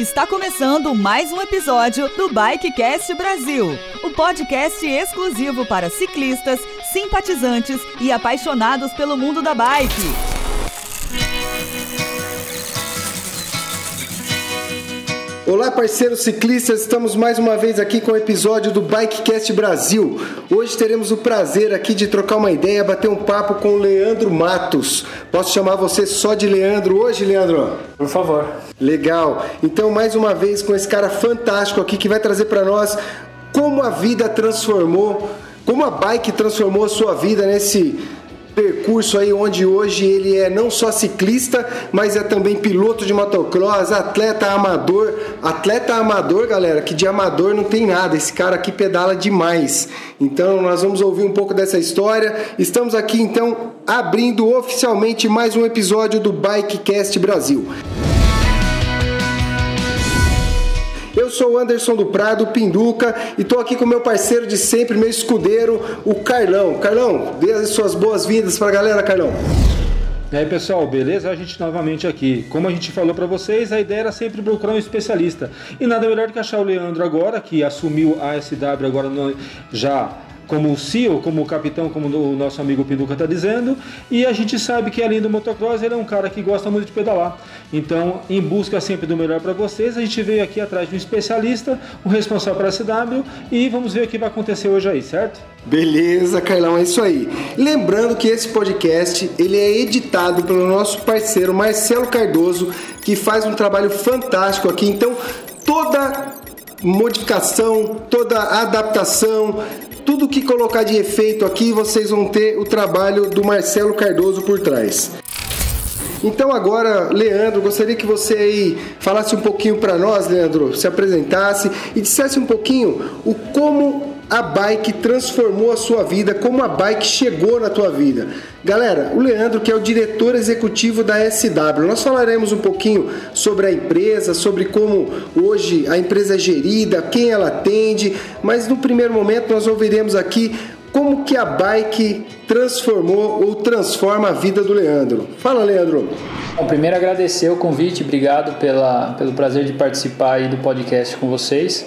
Está começando mais um episódio do Bikecast Brasil, o podcast exclusivo para ciclistas, simpatizantes e apaixonados pelo mundo da bike. Olá, parceiros ciclistas, estamos mais uma vez aqui com o episódio do Bikecast Brasil. Hoje teremos o prazer aqui de trocar uma ideia, bater um papo com o Leandro Matos. Posso chamar você só de Leandro hoje, Leandro? Por favor. Legal. Então, mais uma vez com esse cara fantástico aqui que vai trazer para nós como a vida transformou, como a bike transformou a sua vida nesse percurso aí onde hoje ele é não só ciclista, mas é também piloto de motocross, atleta amador. Atleta amador, galera, que de amador não tem nada. Esse cara aqui pedala demais. Então nós vamos ouvir um pouco dessa história. Estamos aqui então abrindo oficialmente mais um episódio do Bikecast Brasil. Sou o Anderson do Prado, Pinduca, e estou aqui com meu parceiro de sempre, meu escudeiro, o Carlão. Carlão, dê as suas boas-vindas para a galera, Carlão. E aí pessoal, beleza? A gente novamente aqui. Como a gente falou para vocês, a ideia era sempre procurar um especialista. E nada melhor do que achar o Leandro agora, que assumiu a SW agora no, já como o CEO, como o capitão, como o nosso amigo Pinduca está dizendo, e a gente sabe que além do motocross, ele é um cara que gosta muito de pedalar. Então, em busca sempre do melhor para vocês, a gente veio aqui atrás de um especialista, o um responsável para a SW, e vamos ver o que vai acontecer hoje aí, certo? Beleza, Carlão, é isso aí. Lembrando que esse podcast ele é editado pelo nosso parceiro Marcelo Cardoso, que faz um trabalho fantástico aqui. Então, toda modificação, toda adaptação, tudo que colocar de efeito aqui, vocês vão ter o trabalho do Marcelo Cardoso por trás. Então agora, Leandro, gostaria que você aí falasse um pouquinho para nós, Leandro, se apresentasse e dissesse um pouquinho o como a bike transformou a sua vida, como a bike chegou na tua vida. Galera, o Leandro, que é o diretor executivo da SW, nós falaremos um pouquinho sobre a empresa, sobre como hoje a empresa é gerida, quem ela atende, mas no primeiro momento nós ouviremos aqui como que a bike transformou ou transforma a vida do Leandro. Fala, Leandro. Bom, primeiro agradecer o convite, obrigado pela, pelo prazer de participar aí do podcast com vocês.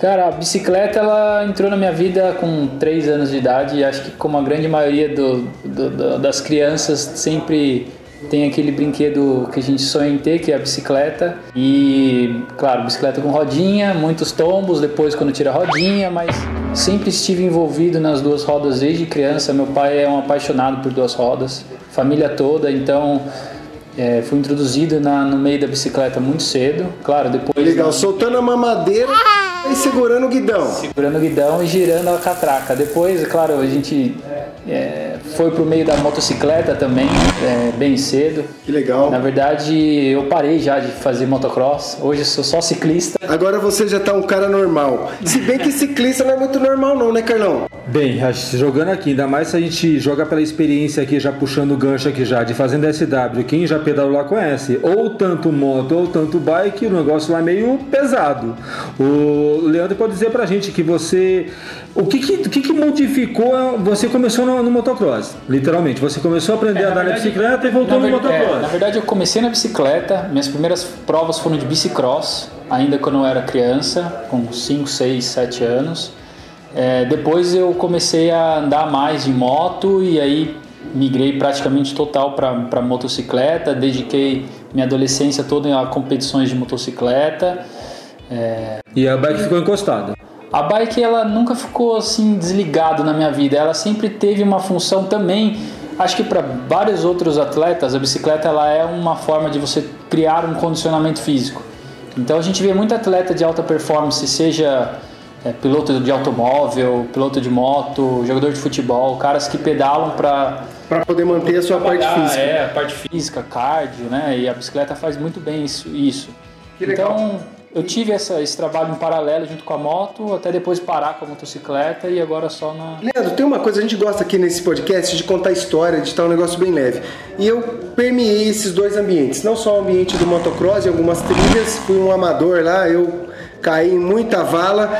Cara, a bicicleta ela entrou na minha vida com 3 anos de idade e acho que como a grande maioria do, do, do, das crianças sempre tem aquele brinquedo que a gente sonha em ter, que é a bicicleta. E, claro, bicicleta com rodinha, muitos tombos depois quando tira a rodinha, mas sempre estive envolvido nas duas rodas desde criança. Meu pai é um apaixonado por duas rodas, família toda, então é, fui introduzido na, no meio da bicicleta muito cedo. Claro, depois. Legal, soltando a mamadeira e segurando o guidão. Segurando o guidão e girando a catraca. Depois, claro, a gente é, foi pro meio da motocicleta também, é, bem cedo. Que legal. Na verdade, eu parei já de fazer motocross. Hoje eu sou só ciclista. Agora você já tá um cara normal. Se bem que ciclista não é muito normal, não, né, Carlão? Bem, jogando aqui, ainda mais se a gente joga pela experiência aqui, já puxando o gancho aqui já, de fazendo SW, quem já pedalou lá conhece, ou tanto moto ou tanto bike, o negócio lá é meio pesado. O Leandro pode dizer pra gente que você. O que que, que, que modificou? Você começou no, no, motocross, literalmente. Você começou a aprender é, a andar na bicicleta e voltou no motocross. É, na verdade, eu comecei na bicicleta, minhas primeiras provas foram de bicicross, ainda quando eu era criança, com 5, 6, 7 anos. É, depois eu comecei a andar mais de moto e aí migrei praticamente total para motocicleta, dediquei minha adolescência toda a competições de motocicleta. É... E a bike ficou encostada? A bike ela nunca ficou assim desligado na minha vida, ela sempre teve uma função também. Acho que para vários outros atletas a bicicleta ela é uma forma de você criar um condicionamento físico. Então a gente vê muito atleta de alta performance, seja é, piloto de automóvel, piloto de moto, jogador de futebol, caras que pedalam para para poder manter a sua parte física. É, a parte física, cardio, né? E a bicicleta faz muito bem isso. isso. Então, eu tive essa, esse trabalho em paralelo junto com a moto, até depois parar com a motocicleta e agora só na. Leandro, tem uma coisa, a gente gosta aqui nesse podcast de contar história, de estar um negócio bem leve. E eu permeei esses dois ambientes, não só o ambiente do motocross, em algumas trilhas, fui um amador lá, eu caí em muita vala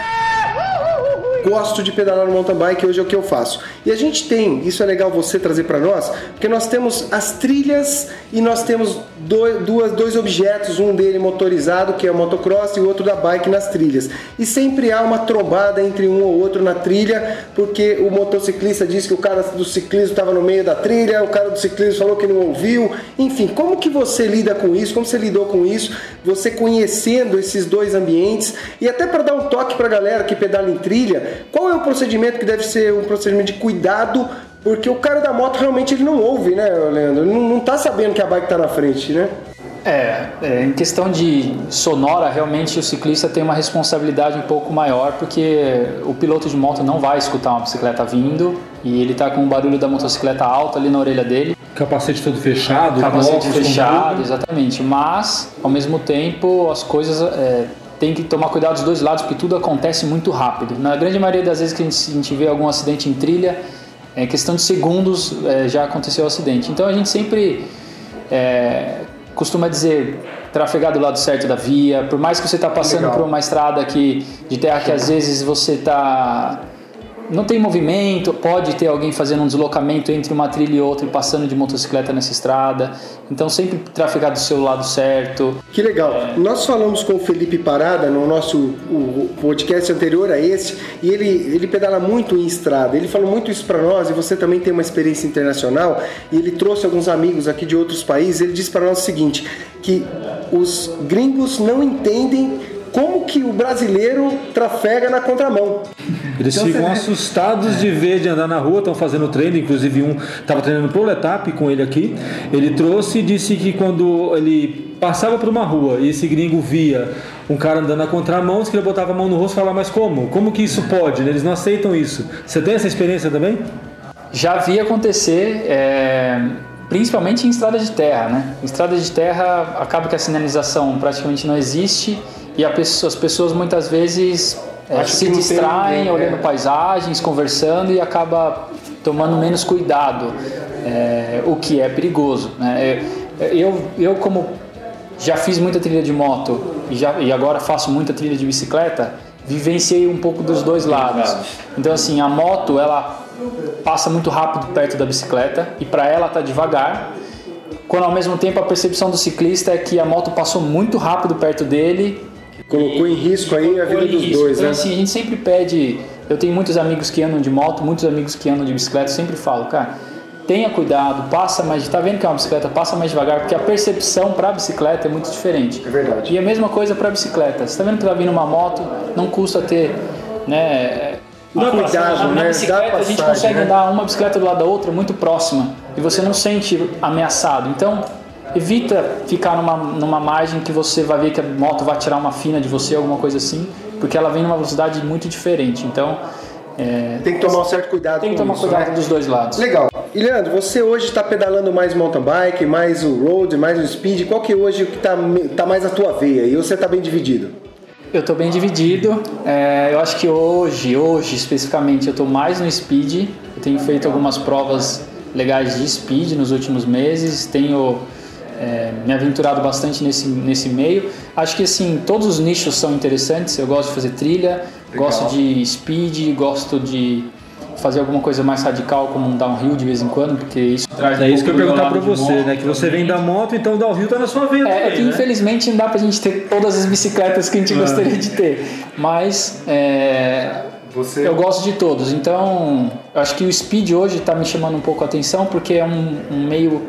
gosto de pedalar no mountain bike, hoje é o que eu faço. E a gente tem, isso é legal você trazer para nós, porque nós temos as trilhas e nós temos dois, duas, dois objetos, um dele motorizado, que é o motocross, e o outro da bike nas trilhas. E sempre há uma trombada entre um ou outro na trilha, porque o motociclista disse que o cara do ciclismo estava no meio da trilha, o cara do ciclismo falou que não ouviu. Enfim, como que você lida com isso? Como você lidou com isso? Você conhecendo esses dois ambientes e até para dar um toque para a galera que pedala em trilha, qual é o procedimento que deve ser um procedimento de cuidado porque o cara da moto realmente ele não ouve, né, Leandro? Ele não, não tá sabendo que a bike tá na frente, né? É, é, em questão de sonora, realmente o ciclista tem uma responsabilidade um pouco maior, porque o piloto de moto não vai escutar uma bicicleta vindo e ele tá com o barulho da motocicleta alto ali na orelha dele. Capacete todo fechado, capacete fechado, exatamente. Mas, ao mesmo tempo, as coisas é, tem que tomar cuidado dos dois lados, porque tudo acontece muito rápido. Na grande maioria das vezes que a gente, a gente vê algum acidente em trilha, é questão de segundos é, já aconteceu o acidente. Então a gente sempre é, costuma dizer trafegar do lado certo da via, por mais que você está passando Legal. por uma estrada que, de terra que às vezes você está não tem movimento, pode ter alguém fazendo um deslocamento entre uma trilha e outra e passando de motocicleta nessa estrada. Então sempre trafegar do seu lado certo. Que legal. É... Nós falamos com o Felipe Parada no nosso o podcast anterior a esse e ele, ele pedala muito em estrada. Ele falou muito isso para nós e você também tem uma experiência internacional e ele trouxe alguns amigos aqui de outros países. Ele disse para nós o seguinte, que os gringos não entendem como que o brasileiro trafega na contramão. Eles então, ficam assustados de ver, de andar na rua, estão fazendo treino, inclusive um estava treinando pro Letap com ele aqui. Ele trouxe e disse que quando ele passava por uma rua e esse gringo via um cara andando na contramão, que ele botava a mão no rosto e falava, mas como? Como que isso pode? Eles não aceitam isso. Você tem essa experiência também? Já vi acontecer, é, principalmente em estrada de terra, né? Em estrada de terra acaba que a sinalização praticamente não existe e pessoa, as pessoas muitas vezes é, se distraem tem, olhando é. paisagens, conversando e acaba tomando menos cuidado, é, o que é perigoso. Né? Eu, eu, como já fiz muita trilha de moto e, já, e agora faço muita trilha de bicicleta, vivenciei um pouco dos dois lados. Então, assim, a moto, ela passa muito rápido perto da bicicleta e para ela tá devagar, quando ao mesmo tempo a percepção do ciclista é que a moto passou muito rápido perto dele Colocou em risco aí a vida dos risco. dois, então, né? Assim, a gente sempre pede. Eu tenho muitos amigos que andam de moto, muitos amigos que andam de bicicleta. Eu sempre falo, cara, tenha cuidado, passa mais. Tá vendo que é uma bicicleta? Passa mais devagar, porque a percepção para a bicicleta é muito diferente. É verdade. E a mesma coisa para a bicicleta. Você tá vendo que tá vindo uma moto, não custa ter, né? Dá cuidado, na, né? bicicleta a gente consegue né? andar uma bicicleta do lado da outra muito próxima e você não sente ameaçado. Então, evita ficar numa, numa margem que você vai ver que a moto vai tirar uma fina de você, alguma coisa assim, porque ela vem numa velocidade muito diferente. Então. É, tem que tomar um certo cuidado Tem que tomar isso, cuidado né? dos dois lados. Legal. E Leandro, você hoje está pedalando mais mountain bike, mais o road, mais o speed. Qual que é hoje que está tá mais a tua veia? E você está bem dividido? Eu estou bem dividido. É, eu acho que hoje, hoje especificamente, eu estou mais no speed. Eu tenho feito algumas provas legais de speed nos últimos meses. Tenho é, me aventurado bastante nesse, nesse meio. Acho que assim, todos os nichos são interessantes. Eu gosto de fazer trilha, Legal. gosto de speed, gosto de fazer alguma coisa mais radical como um downhill de vez em quando, porque isso traz. É um isso que eu perguntar para você, moto, né? Que você vem da moto, então o downhill tá na sua vida. É, é que né? infelizmente não dá pra gente ter todas as bicicletas que a gente ah. gostaria de ter, mas é, você... eu gosto de todos. Então, acho que o speed hoje está me chamando um pouco a atenção porque é um, um meio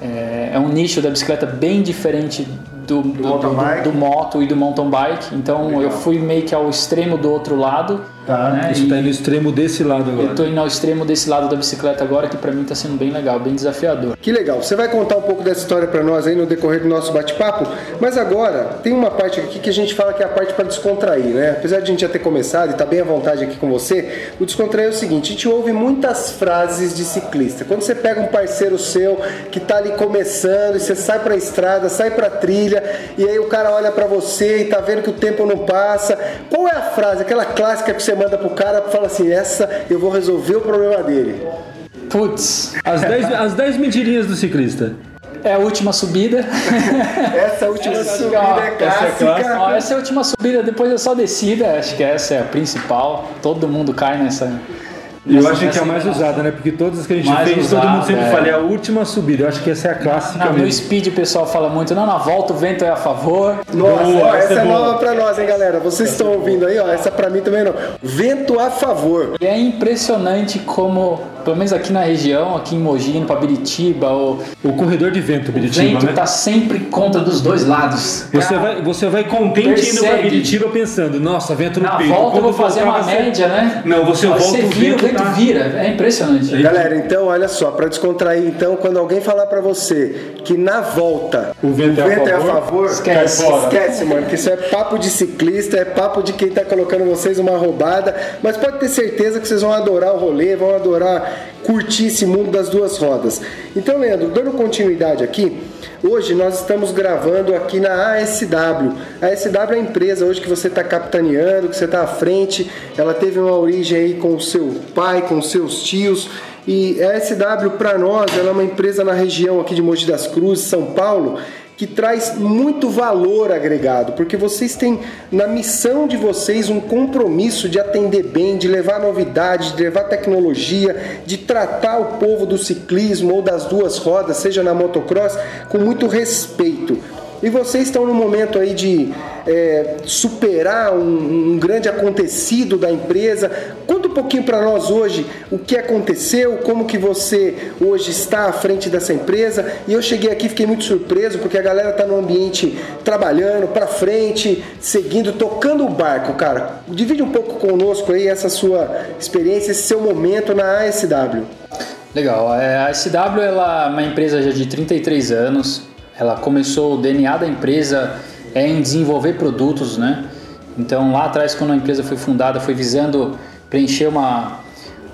é, é um nicho da bicicleta bem diferente do, do, do, do, moto e do mountain bike. Então Legal. eu fui meio que ao extremo do outro lado Tá, né? Isso está indo no extremo desse lado agora. Eu estou indo ao extremo desse lado da bicicleta agora, que para mim está sendo bem legal, bem desafiador. Que legal. Você vai contar um pouco dessa história para nós aí no decorrer do nosso bate-papo, mas agora tem uma parte aqui que a gente fala que é a parte para descontrair, né? Apesar de a gente já ter começado e estar tá bem à vontade aqui com você, o descontrair é o seguinte: a gente ouve muitas frases de ciclista. Quando você pega um parceiro seu que está ali começando e você sai para a estrada, sai para a trilha e aí o cara olha para você e tá vendo que o tempo não passa. Qual é a frase, aquela clássica que você você manda pro cara e fala assim: essa eu vou resolver o problema dele. Putz. As 10 as dez mentirinhas do ciclista. é a última subida. essa última essa subida é clássica. Essa é, ó, essa é a última subida, depois é só descida. Acho que essa é a principal. Todo mundo cai nessa eu acho que é a mais usada, né? Porque todas as que a gente mais fez, usado, todo mundo sempre é. fala, é a última subida. Eu acho que essa é a clássica. Não, no speed o pessoal fala muito, não, na volta o vento é a favor. Nossa, boa, essa, essa, é, é nova pra nós, hein, galera? Vocês essa estão é ouvindo aí, ó. Essa pra mim também não. Vento a favor. E é impressionante como pelo menos aqui na região, aqui em Mogi, no Biritiba, o, o corredor de vento Biritiba, o vento está né? sempre contra dos dois lados. Você vai, você vai contente persegue. indo para Biritiba pensando, nossa, vento no na peito. volta eu vou fazer uma você... média, né? Não, você volta você o vira, vento, o vento tá... vira. É impressionante. Galera, então olha só, para descontrair, então, quando alguém falar para você que na volta o vento, o vento é, a favor, é, a favor, esquece, esquece, mano, que isso é papo de ciclista, é papo de quem tá colocando vocês uma roubada, mas pode ter certeza que vocês vão adorar o rolê, vão adorar curtir esse mundo das duas rodas. Então, Leandro, dando continuidade aqui, hoje nós estamos gravando aqui na ASW. A ASW é a empresa hoje que você está capitaneando, que você está à frente. Ela teve uma origem aí com o seu pai, com seus tios. E a ASW para nós, ela é uma empresa na região aqui de Mogi das Cruzes, São Paulo, que traz muito valor agregado, porque vocês têm na missão de vocês um compromisso de atender bem, de levar novidade, de levar tecnologia, de tratar o povo do ciclismo ou das duas rodas, seja na motocross, com muito respeito. E vocês estão no momento aí de é, superar um, um, grande acontecido da empresa. Um pouquinho para nós hoje o que aconteceu, como que você hoje está à frente dessa empresa. E eu cheguei aqui fiquei muito surpreso porque a galera está no ambiente trabalhando para frente, seguindo, tocando o barco, cara. Divide um pouco conosco aí essa sua experiência, esse seu momento na ASW. Legal. É, a ASW ela é uma empresa já de 33 anos ela começou o DNA da empresa é em desenvolver produtos, né? Então lá atrás quando a empresa foi fundada foi visando preencher uma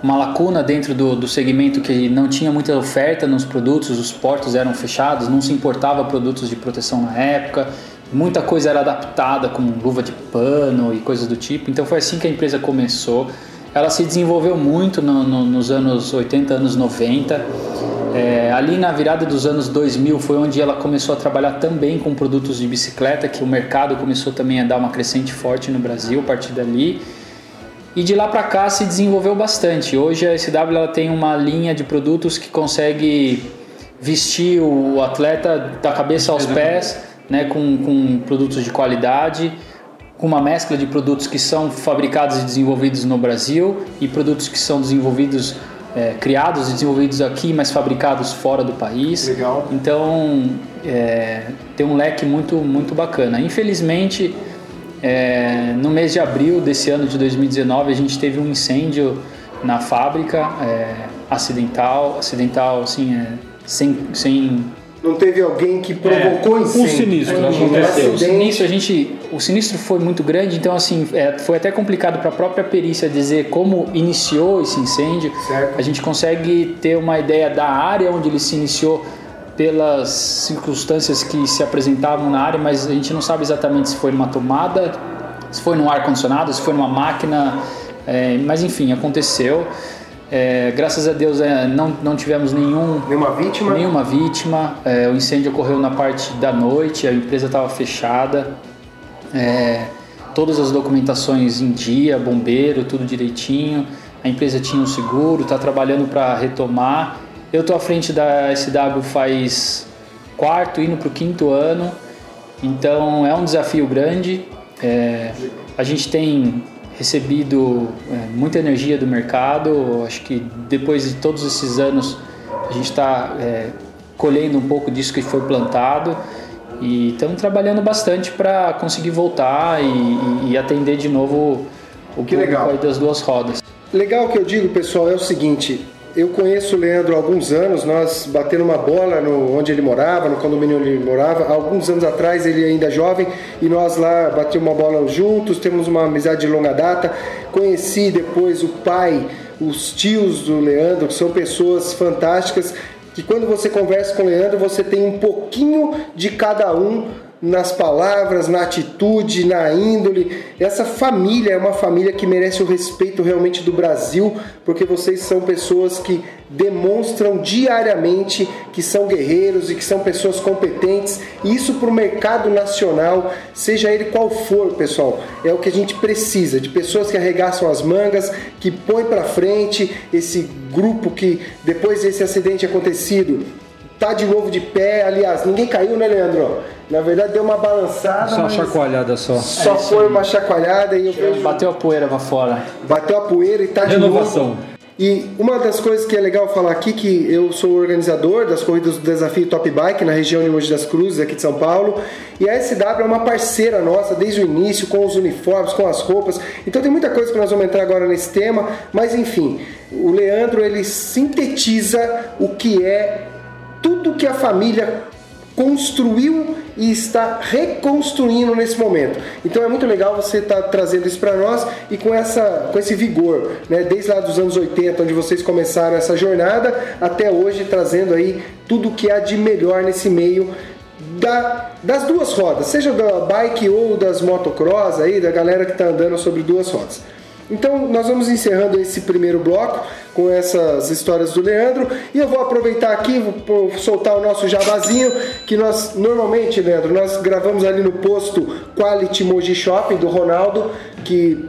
uma lacuna dentro do, do segmento que não tinha muita oferta nos produtos, os portos eram fechados, não se importava produtos de proteção na época, muita coisa era adaptada com luva de pano e coisas do tipo. Então foi assim que a empresa começou. Ela se desenvolveu muito no, no, nos anos 80, anos 90 é, ali na virada dos anos 2000 foi onde ela começou a trabalhar também com produtos de bicicleta, que o mercado começou também a dar uma crescente forte no Brasil a partir dali. E de lá para cá se desenvolveu bastante. Hoje a SW ela tem uma linha de produtos que consegue vestir o atleta da cabeça aos pés, né, com, com produtos de qualidade, com uma mescla de produtos que são fabricados e desenvolvidos no Brasil e produtos que são desenvolvidos é, criados e desenvolvidos aqui, mas fabricados fora do país. Legal. Então é, tem um leque muito muito bacana. Infelizmente, é, no mês de abril desse ano de 2019 a gente teve um incêndio na fábrica é, acidental, acidental assim, é, sem, sem não teve alguém que provocou é, incêndio. Um sinistro, um aconteceu. O sinistro, a gente, o sinistro foi muito grande, então assim, é, foi até complicado para a própria perícia dizer como iniciou esse incêndio. Certo. A gente consegue ter uma ideia da área onde ele se iniciou pelas circunstâncias que se apresentavam na área, mas a gente não sabe exatamente se foi numa tomada, se foi num ar condicionado, se foi numa máquina, é, mas enfim, aconteceu. É, graças a Deus é, não, não tivemos nenhum, nenhuma vítima. Nenhuma vítima. É, o incêndio ocorreu na parte da noite, a empresa estava fechada. É, todas as documentações em dia, bombeiro, tudo direitinho. A empresa tinha um seguro, está trabalhando para retomar. Eu estou à frente da SW faz quarto, indo para o quinto ano. Então é um desafio grande. É, a gente tem recebido é, muita energia do mercado. Acho que depois de todos esses anos a gente está é, colhendo um pouco disso que foi plantado e estamos trabalhando bastante para conseguir voltar e, e, atender de novo o que legal das duas rodas. Legal que eu digo, pessoal, é o seguinte: eu conheço o Leandro há alguns anos, nós batendo uma bola no, onde ele morava, no condomínio onde ele morava. Alguns anos atrás, ele ainda é jovem, e nós lá batemos uma bola juntos, temos uma amizade de longa data. Conheci depois o pai, os tios do Leandro, que são pessoas fantásticas, que quando você conversa com o Leandro, você tem um pouquinho de cada um nas palavras, na atitude, na índole. Essa família é uma família que merece o respeito realmente do Brasil, porque vocês são pessoas que demonstram diariamente que são guerreiros e que são pessoas competentes. E isso para o mercado nacional, seja ele qual for, pessoal, é o que a gente precisa de pessoas que arregaçam as mangas, que põem para frente esse grupo que depois desse acidente acontecido tá de novo de pé. Aliás, ninguém caiu, né, Leandro? Na verdade, deu uma balançada. Só uma chacoalhada só. Só é foi uma chacoalhada e eu vejo... Bateu a poeira pra fora. Bateu a poeira e tá de Renovação. novo. E uma das coisas que é legal falar aqui que eu sou organizador das corridas do desafio Top Bike na região de Mogi das Cruzes, aqui de São Paulo, e a SW é uma parceira nossa desde o início com os uniformes, com as roupas. Então tem muita coisa que nós vamos entrar agora nesse tema, mas enfim, o Leandro ele sintetiza o que é tudo que a família construiu e está reconstruindo nesse momento. Então é muito legal você estar tá trazendo isso para nós e com, essa, com esse vigor, né? desde lá dos anos 80, onde vocês começaram essa jornada, até hoje trazendo aí tudo que há de melhor nesse meio da, das duas rodas, seja da bike ou das motocross aí, da galera que está andando sobre duas rodas. Então nós vamos encerrando esse primeiro bloco com essas histórias do Leandro. E eu vou aproveitar aqui, vou soltar o nosso jabazinho que nós normalmente, Leandro, nós gravamos ali no posto Quality Moji Shopping do Ronaldo, que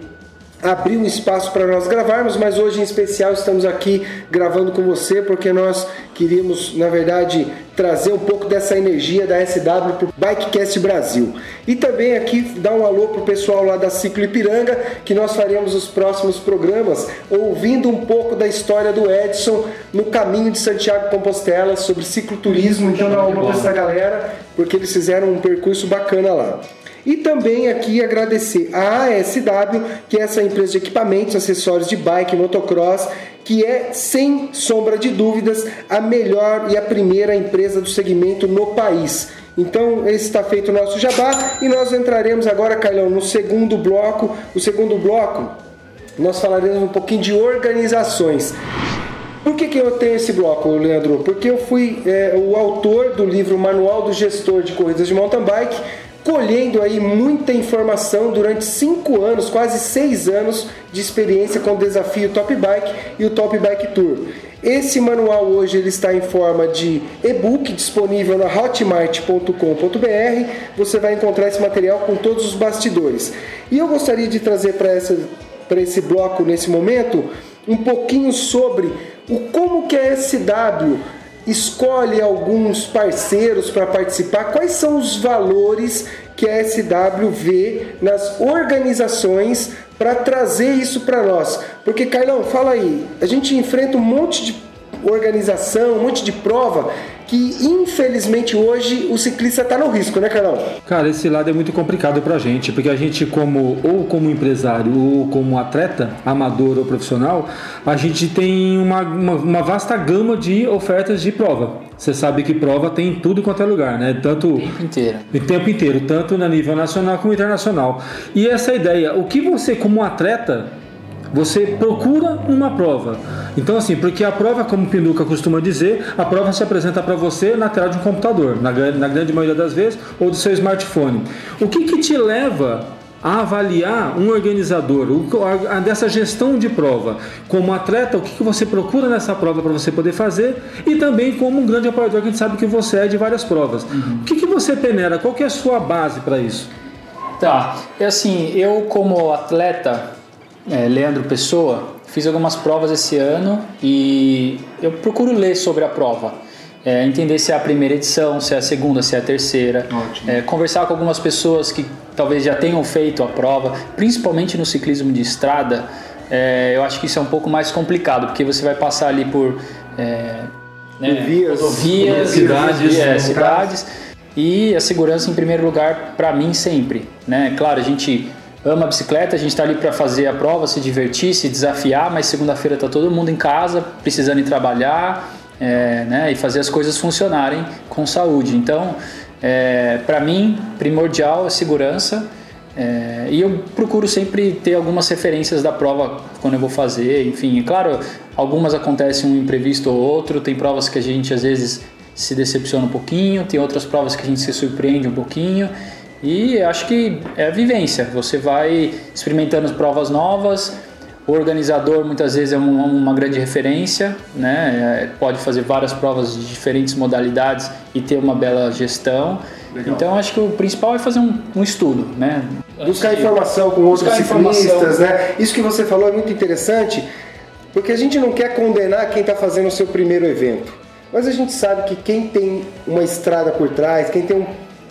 abriu um espaço para nós gravarmos, mas hoje em especial estamos aqui gravando com você porque nós queríamos, na verdade, trazer um pouco dessa energia da SW para o Bikecast Brasil. E também aqui dar um alô para o pessoal lá da Ciclo Ipiranga, que nós faremos os próximos programas ouvindo um pouco da história do Edson no caminho de Santiago Compostela sobre cicloturismo. Então, dá um alô para essa galera, porque eles fizeram um percurso bacana lá. E também aqui agradecer a ASW, que é essa empresa de equipamentos, acessórios de bike, motocross, que é, sem sombra de dúvidas, a melhor e a primeira empresa do segmento no país. Então, esse está feito o nosso jabá e nós entraremos agora, Carlão, no segundo bloco. O segundo bloco, nós falaremos um pouquinho de organizações. Por que, que eu tenho esse bloco, Leandro? Porque eu fui é, o autor do livro Manual do Gestor de Corridas de Mountain Bike, colhendo aí muita informação durante cinco anos, quase seis anos de experiência com o desafio Top Bike e o Top Bike Tour. Esse manual hoje ele está em forma de e-book disponível na hotmart.com.br. Você vai encontrar esse material com todos os bastidores. E eu gostaria de trazer para esse bloco nesse momento um pouquinho sobre o como que a SW escolhe alguns parceiros para participar, quais são os valores que a SW vê nas organizações para trazer isso para nós. Porque, Carlão, fala aí, a gente enfrenta um monte de organização, um monte de prova que infelizmente hoje o ciclista está no risco, né, Carol? Cara, esse lado é muito complicado para a gente, porque a gente como ou como empresário ou como atleta, amador ou profissional, a gente tem uma, uma, uma vasta gama de ofertas de prova. Você sabe que prova tem tudo quanto é lugar, né? Tanto o tempo inteiro. O tempo inteiro, tanto na nível nacional como internacional. E essa ideia, o que você como atleta você procura uma prova. Então, assim, porque a prova, como o Pinduca costuma dizer, a prova se apresenta para você na tela de um computador, na, na, grande maioria das vezes, ou do seu smartphone. O que, que te leva a avaliar um organizador, a, dessa gestão de prova. Como atleta, o que, que você procura nessa prova para você poder fazer e também como um grande apoiador que a gente sabe que você é de várias provas. Uhum. O que, que você peneira? Qual que é a sua base para isso? Tá, é assim, eu como atleta, é, Leandro Pessoa, fiz algumas provas esse ano e eu procuro ler sobre a prova. É, entender se é a primeira edição, se é a segunda, se é a terceira. É, conversar com algumas pessoas que talvez já tenham feito a prova, principalmente no ciclismo de estrada. É, eu acho que isso é um pouco mais complicado, porque você vai passar ali por é, né, vias, rodovias, cidades, é, cidades e a segurança em primeiro lugar para mim sempre. Né? Claro, a gente ama a bicicleta, a gente está ali para fazer a prova, se divertir, se desafiar, mas segunda-feira está todo mundo em casa, precisando ir trabalhar é, né, e fazer as coisas funcionarem com saúde. Então, é, para mim, primordial é segurança. É, e eu procuro sempre ter algumas referências da prova quando eu vou fazer, enfim, é claro, algumas acontecem um imprevisto ou outro, tem provas que a gente às vezes se decepciona um pouquinho, tem outras provas que a gente se surpreende um pouquinho. E acho que é a vivência. Você vai experimentando provas novas. O organizador muitas vezes é uma, uma grande referência, né? É, pode fazer várias provas de diferentes modalidades e ter uma bela gestão. Legal. Então acho que o principal é fazer um, um estudo, né? Buscar informação com outros ciclistas, né? Isso que você falou é muito interessante, porque a gente não quer condenar quem está fazendo o seu primeiro evento. Mas a gente sabe que quem tem uma estrada por trás, quem tem um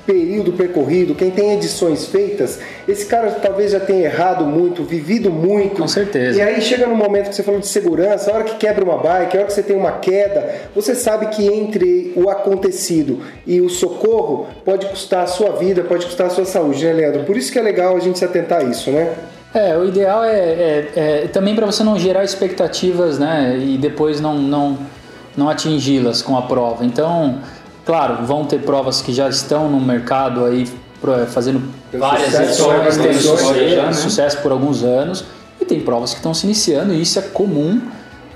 período percorrido, quem tem edições feitas, esse cara talvez já tenha errado muito, vivido muito. Com certeza. E aí chega no momento que você falou de segurança, a hora que quebra uma bike, a hora que você tem uma queda, você sabe que entre o acontecido e o socorro pode custar a sua vida, pode custar a sua saúde, né, Leandro? Por isso que é legal a gente se atentar a isso, né? É, o ideal é, é, é também para você não gerar expectativas, né? E depois não, não, não atingi-las com a prova. Então, Claro, vão ter provas que já estão no mercado aí fazendo várias edições, tendo sucesso, né? sucesso por alguns anos, e tem provas que estão se iniciando, e isso é comum.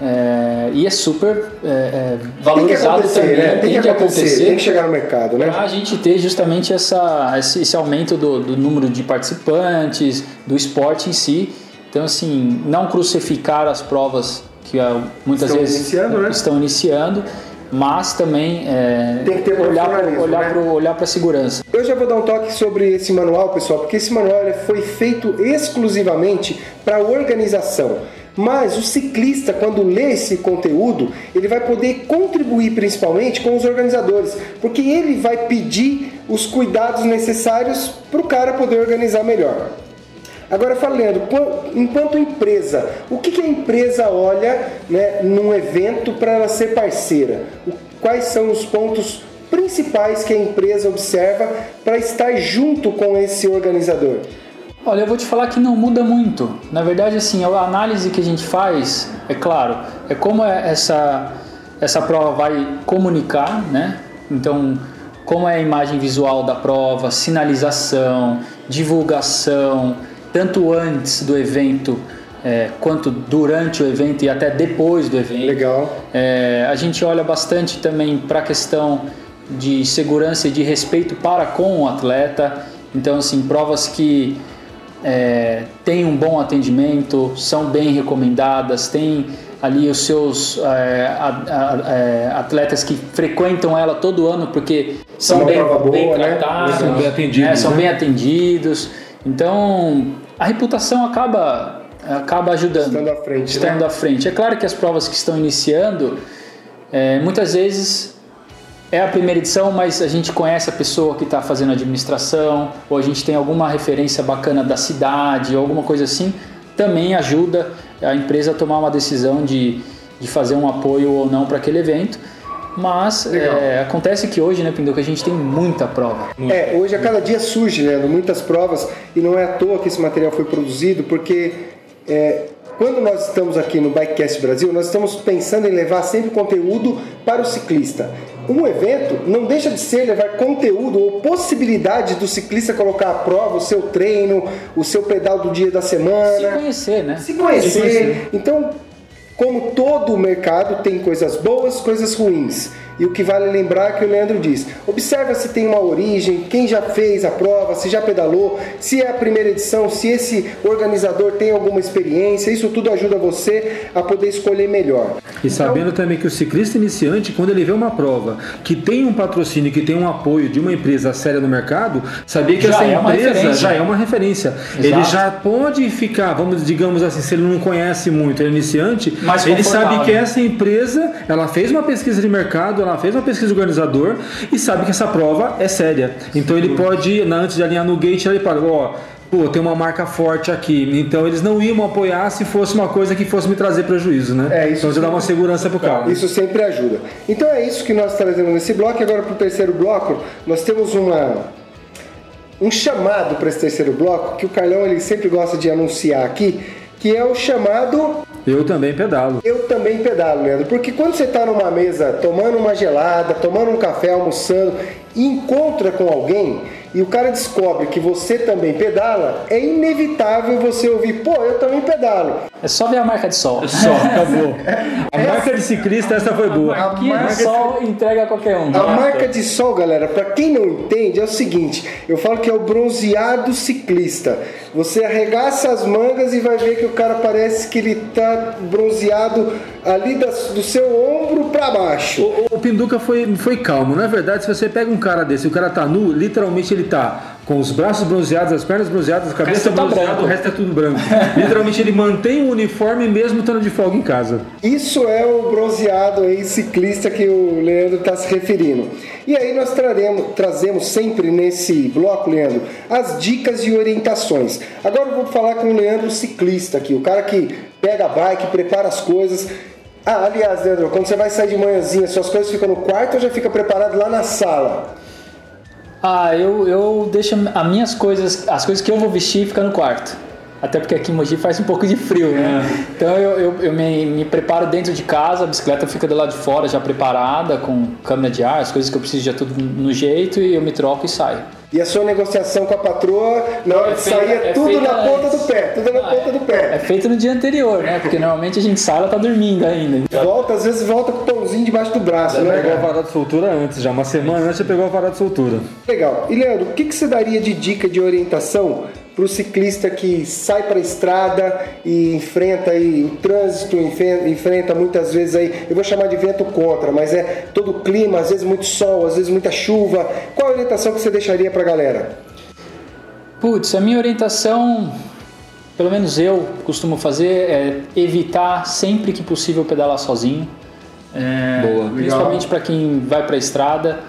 É, e é super é, valorizado tem também. Né? Tem, tem, que, acontecer, acontecer, tem que chegar no mercado, né? Para a gente ter justamente essa, esse, esse aumento do, do, número de participantes, do esporte em si. Então, assim, não crucificar as provas que muitas estão vezes iniciando, né? estão iniciando mas também é, tem que ter olhar para olhar né? para olhar para segurança. Eu já vou dar um toque sobre esse manual, pessoal, porque esse manual foi feito exclusivamente para organização. Mas o ciclista, quando lê esse conteúdo, ele vai poder contribuir principalmente com os organizadores, porque ele vai pedir os cuidados necessários para o cara poder organizar melhor. Agora, falando, enquanto empresa, o que, a empresa olha né, num evento para ela ser parceira? Quais são os pontos principais que a empresa observa para estar junto com esse organizador? Olha, eu vou te falar que não muda muito. Na verdade, assim, a análise que a gente faz, é claro, é como é essa, essa prova vai comunicar, né? Então, como é a imagem visual da prova, sinalização, divulgação, tanto antes do evento é, quanto durante o evento e até depois do evento. Legal. É, a gente olha bastante também para a questão de segurança e de respeito para com o atleta. Então, assim, provas que é, têm um bom atendimento, são bem recomendadas, tem ali os seus é, a, a, é, atletas que frequentam ela todo ano porque são bem, boa, bem né? tratados, né? são bem atendidos. São né? bem atendidos. Então, a reputação acaba acaba ajudando. Estando à frente. Estando né? à frente. É claro que as provas que estão iniciando, é, muitas vezes é a primeira edição, mas a gente conhece a pessoa que está fazendo a administração, ou a gente tem alguma referência bacana da cidade, ou alguma coisa assim, também ajuda a empresa a tomar uma decisão de, de fazer um apoio ou não para aquele evento. Mas é, acontece que hoje, né, Pinduca, a gente tem muita prova. É, hoje a cada dia surge, né, muitas provas e não é à toa que esse material foi produzido, porque é, quando nós estamos aqui no Bikecast Brasil, nós estamos pensando em levar sempre conteúdo para o ciclista. Um evento não deixa de ser levar conteúdo ou possibilidade do ciclista colocar à prova o seu treino, o seu pedal do dia da semana. Se conhecer, né? Se conhecer. Se conhecer. Então, como todo o mercado tem coisas boas, coisas ruins. E o que vale lembrar é que o Leandro diz: observa se tem uma origem, quem já fez a prova, se já pedalou, se é a primeira edição, se esse organizador tem alguma experiência. Isso tudo ajuda você a poder escolher melhor. E sabendo então, também que o ciclista iniciante, quando ele vê uma prova que tem um patrocínio, que tem um apoio de uma empresa séria no mercado, sabia que essa é empresa já é uma referência. Exato. Ele já pode ficar, vamos digamos assim, se ele não conhece muito, ele é iniciante, Mas ele sabe que essa empresa, ela fez uma pesquisa de mercado ela fez uma pesquisa do organizador e sabe que essa prova é séria. Então ele pode, antes de alinhar no gate, ele pode, ó, pô, tem uma marca forte aqui. Então eles não iam apoiar se fosse uma coisa que fosse me trazer prejuízo, né? É, isso então você dá uma segurança pro carro. Isso sempre ajuda. Então é isso que nós trazemos nesse bloco. Agora pro terceiro bloco, nós temos uma um chamado para esse terceiro bloco que o Carlão ele sempre gosta de anunciar aqui, que é o chamado eu também pedalo. Eu também pedalo, Leandro. Porque quando você está numa mesa tomando uma gelada, tomando um café, almoçando, e encontra com alguém e o cara descobre que você também pedala, é inevitável você ouvir, pô, eu também pedalo. É só ver a marca de sol. É só, acabou. A marca de ciclista, essa foi boa. A marquinha de sol entrega a qualquer um. A marca de sol, galera, para quem não entende, é o seguinte: eu falo que é o bronzeado ciclista. Você arregaça as mangas e vai ver que o cara parece que ele tá bronzeado ali do seu ombro para baixo. O, o, Pinduca foi, foi calmo. Na verdade, se você pega um cara desse, o cara tá nu, literalmente ele tá com os braços bronzeados, as pernas bronzeadas, a cabeça tá bronzeada, o resto é tudo branco. literalmente ele mantém o uniforme mesmo estando de folga em casa. Isso é o bronzeado aí ciclista que o Leandro está se referindo. E aí nós traremos, trazemos sempre nesse bloco, Leandro, as dicas e orientações. Agora eu vou falar com o Leandro ciclista aqui, o cara que pega a bike, prepara as coisas ah, aliás, Leandro, quando você vai sair de manhãzinha, suas coisas ficam no quarto ou já fica preparado lá na sala? Ah, eu, eu deixo as minhas coisas, as coisas que eu vou vestir fica no quarto. Até porque aqui em Mogi faz um pouco de frio, né? É. Então eu, eu, eu me, me, preparo dentro de casa, a bicicleta fica do lado de fora já preparada, com câmera de ar, as coisas que eu preciso já tudo no jeito e eu me troco e saio. E a sua negociação com a patroa, na hora é de sair, é, é tudo na ponta do pé, tudo na ponta do pé. É feito no dia anterior, né? Porque normalmente a gente sai, ela tá dormindo ainda. Volta, às vezes volta com o pãozinho debaixo do braço, já né? Pegou a vara de soltura antes, já uma semana antes você pegou a vara de soltura. Legal. E Leandro, o que, que você daria de dica de orientação para o ciclista que sai para a estrada e enfrenta aí o trânsito, enfrenta muitas vezes aí, eu vou chamar de vento contra, mas é todo o clima, às vezes muito sol, às vezes muita chuva. Qual a orientação que você deixaria para a galera? Putz, a minha orientação, pelo menos eu costumo fazer, é evitar sempre que possível pedalar sozinho. É, Boa, principalmente para quem vai para a estrada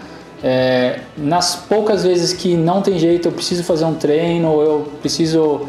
é, nas poucas vezes que não tem jeito, eu preciso fazer um treino, ou eu preciso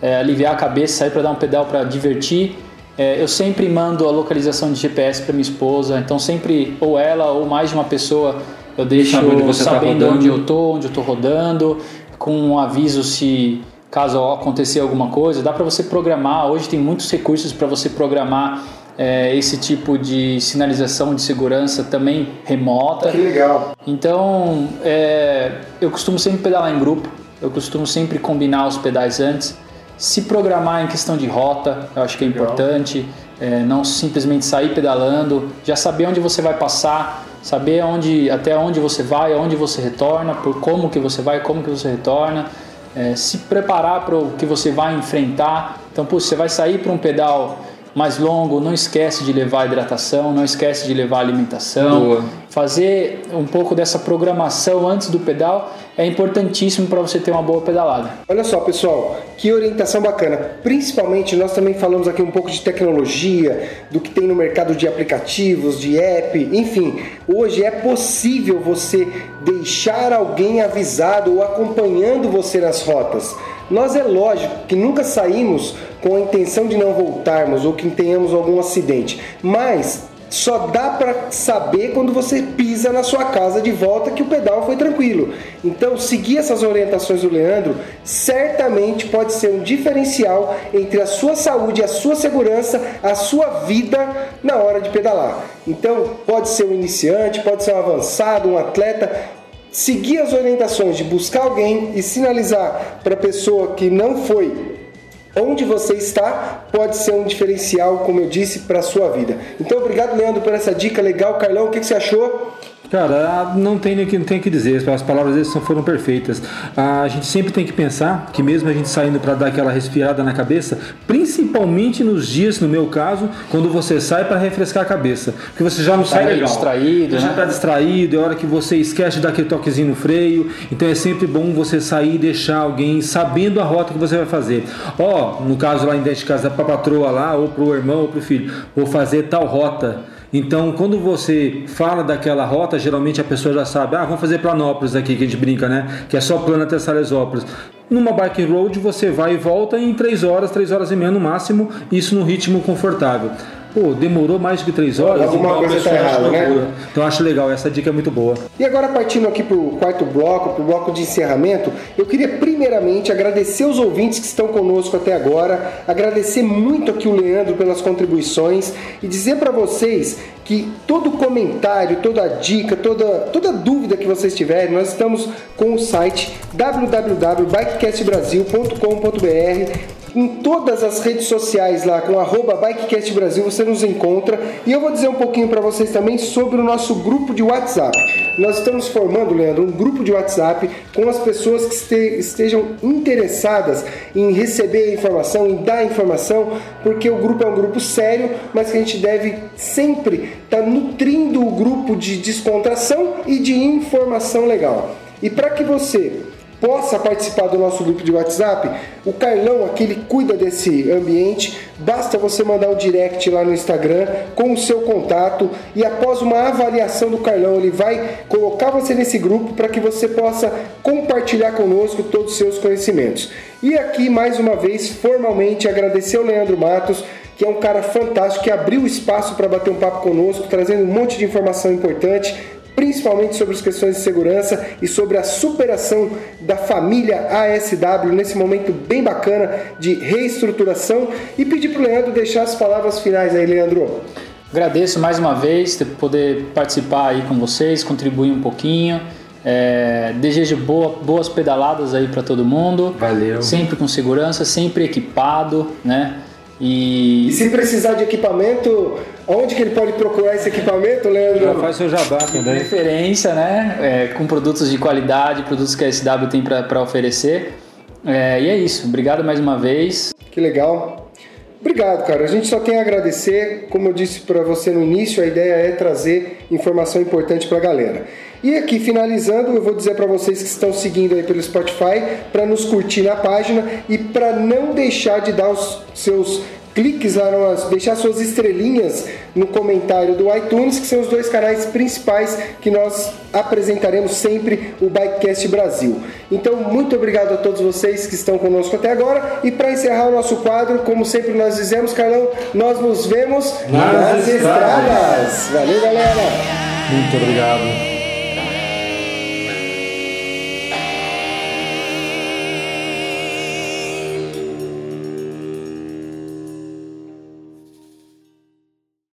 é, aliviar a cabeça, sair para dar um pedal para divertir, é, eu sempre mando a localização de GPS para minha esposa, então sempre ou ela ou mais de uma pessoa eu deixo tá sabendo tá onde eu tô, onde eu tô rodando, com um aviso se caso acontecer alguma coisa, dá para você programar. Hoje tem muitos recursos para você programar é, esse tipo de sinalização de segurança também remota. Que legal. Então, é, eu costumo sempre pedalar em grupo, eu costumo sempre combinar os pedais antes, se programar em questão de rota, eu acho que é legal. importante, é, não simplesmente sair pedalando, já saber onde você vai passar, saber onde, até onde você vai, aonde você retorna, por como que você vai, como que você retorna, é, se preparar para o que você vai enfrentar. Então, pô, você vai sair para um pedal mais longo, não esquece de levar hidratação, não esquece de levar alimentação. Boa. Fazer um pouco dessa programação antes do pedal é importantíssimo para você ter uma boa pedalada. Olha só, pessoal, que orientação bacana. Principalmente nós também falamos aqui um pouco de tecnologia, do que tem no mercado de aplicativos, de app, enfim. Hoje é possível você deixar alguém avisado ou acompanhando você nas rotas. Nós é lógico que nunca saímos com a intenção de não voltarmos ou que tenhamos algum acidente, mas só dá para saber quando você pisa na sua casa de volta que o pedal foi tranquilo. Então, seguir essas orientações do Leandro certamente pode ser um diferencial entre a sua saúde, a sua segurança, a sua vida na hora de pedalar. Então, pode ser um iniciante, pode ser um avançado, um atleta, seguir as orientações de buscar alguém e sinalizar para a pessoa que não foi onde você está pode ser um diferencial, como eu disse, para a sua vida. Então, obrigado, Leandro, por essa dica legal. Carlão, o que, você achou? Cara, não tem nem que, não tem que dizer, as palavras deles foram perfeitas. A gente sempre tem que pensar que mesmo a gente saindo para dar aquela respirada na cabeça, principalmente nos dias, no meu caso, quando você sai para refrescar a cabeça, porque você já não tá sai legal. distraído, já está né? distraído, é hora que você esquece de dar aquele toquezinho no freio, então é sempre bom você sair e deixar alguém sabendo a rota que você vai fazer. Ó, oh, no caso lá em dentro de casa, para a patroa lá, ou para o irmão, ou para o filho, vou fazer tal rota então, quando você fala daquela rota, geralmente a pessoa já sabe, ah, vamos fazer Planópolis aqui, que a gente brinca, né? Que é só plano até Salesópolis. Numa bike road você vai e volta em 3 horas, 3 horas e meia no máximo, isso no ritmo confortável. Pô, demorou mais que três horas? Alguma então coisa está errada, né? Então acho legal, essa dica é muito boa. E agora partindo aqui para o quarto bloco, para o bloco de encerramento, eu queria primeiramente agradecer os ouvintes que estão conosco até agora, agradecer muito aqui o Leandro pelas contribuições e dizer para vocês que todo comentário, toda dica, toda, toda dúvida que vocês tiverem, nós estamos com o site www.bikecastbrasil.com.br Em todas as redes sociais lá, com arroba BikeCast Brasil, você nos encontra. E eu vou dizer um pouquinho para vocês também sobre o nosso grupo de WhatsApp. Nós estamos formando, Leandro, um grupo de WhatsApp com as pessoas que estejam interessadas em receber informação, em dar informação, porque o grupo é um grupo sério, mas que a gente deve sempre estar tá nutrindo o grupo de descontração e de informação legal. E para que você possa participar do nosso grupo de WhatsApp, o Carlão aqui ele cuida desse ambiente. Basta você mandar um direct lá no Instagram com o seu contato e após uma avaliação do Carlão, ele vai colocar você nesse grupo para que você possa compartilhar conosco todos os seus conhecimentos. E aqui mais uma vez formalmente agradecer ao Leandro Matos que é um cara fantástico, que abriu espaço para bater um papo conosco, trazendo um monte de informação importante principalmente sobre as questões de segurança e sobre a superação da família ASW nesse momento bem bacana de reestruturação e pedir para o Leandro deixar as palavras finais aí, Leandro. Agradeço mais uma vez por poder participar aí com vocês, contribuir um pouquinho. É, desejo boa, boas pedaladas aí para todo mundo. Valeu. Sempre com segurança, sempre equipado, né? E... e se precisar de equipamento, onde que ele pode procurar esse equipamento, Leandro? Já faz seu jabá também. Referência, né? É, com produtos de qualidade, produtos que a SW tem para oferecer. É, e é isso. Obrigado mais uma vez. Que legal. Obrigado, cara. A gente só tem a agradecer. Como eu disse para você no início, a ideia é trazer informação importante para a galera. E aqui finalizando, eu vou dizer para vocês que estão seguindo aí pelo Spotify para nos curtir na página e para não deixar de dar os seus cliques lá, no, deixar suas estrelinhas no comentário do iTunes, que são os dois canais principais que nós apresentaremos sempre o Bikecast Brasil. Então, muito obrigado a todos vocês que estão conosco até agora. E para encerrar o nosso quadro, como sempre nós dizemos, Carlão, nós nos vemos nas, nas estradas. estradas. Valeu, galera! Muito obrigado.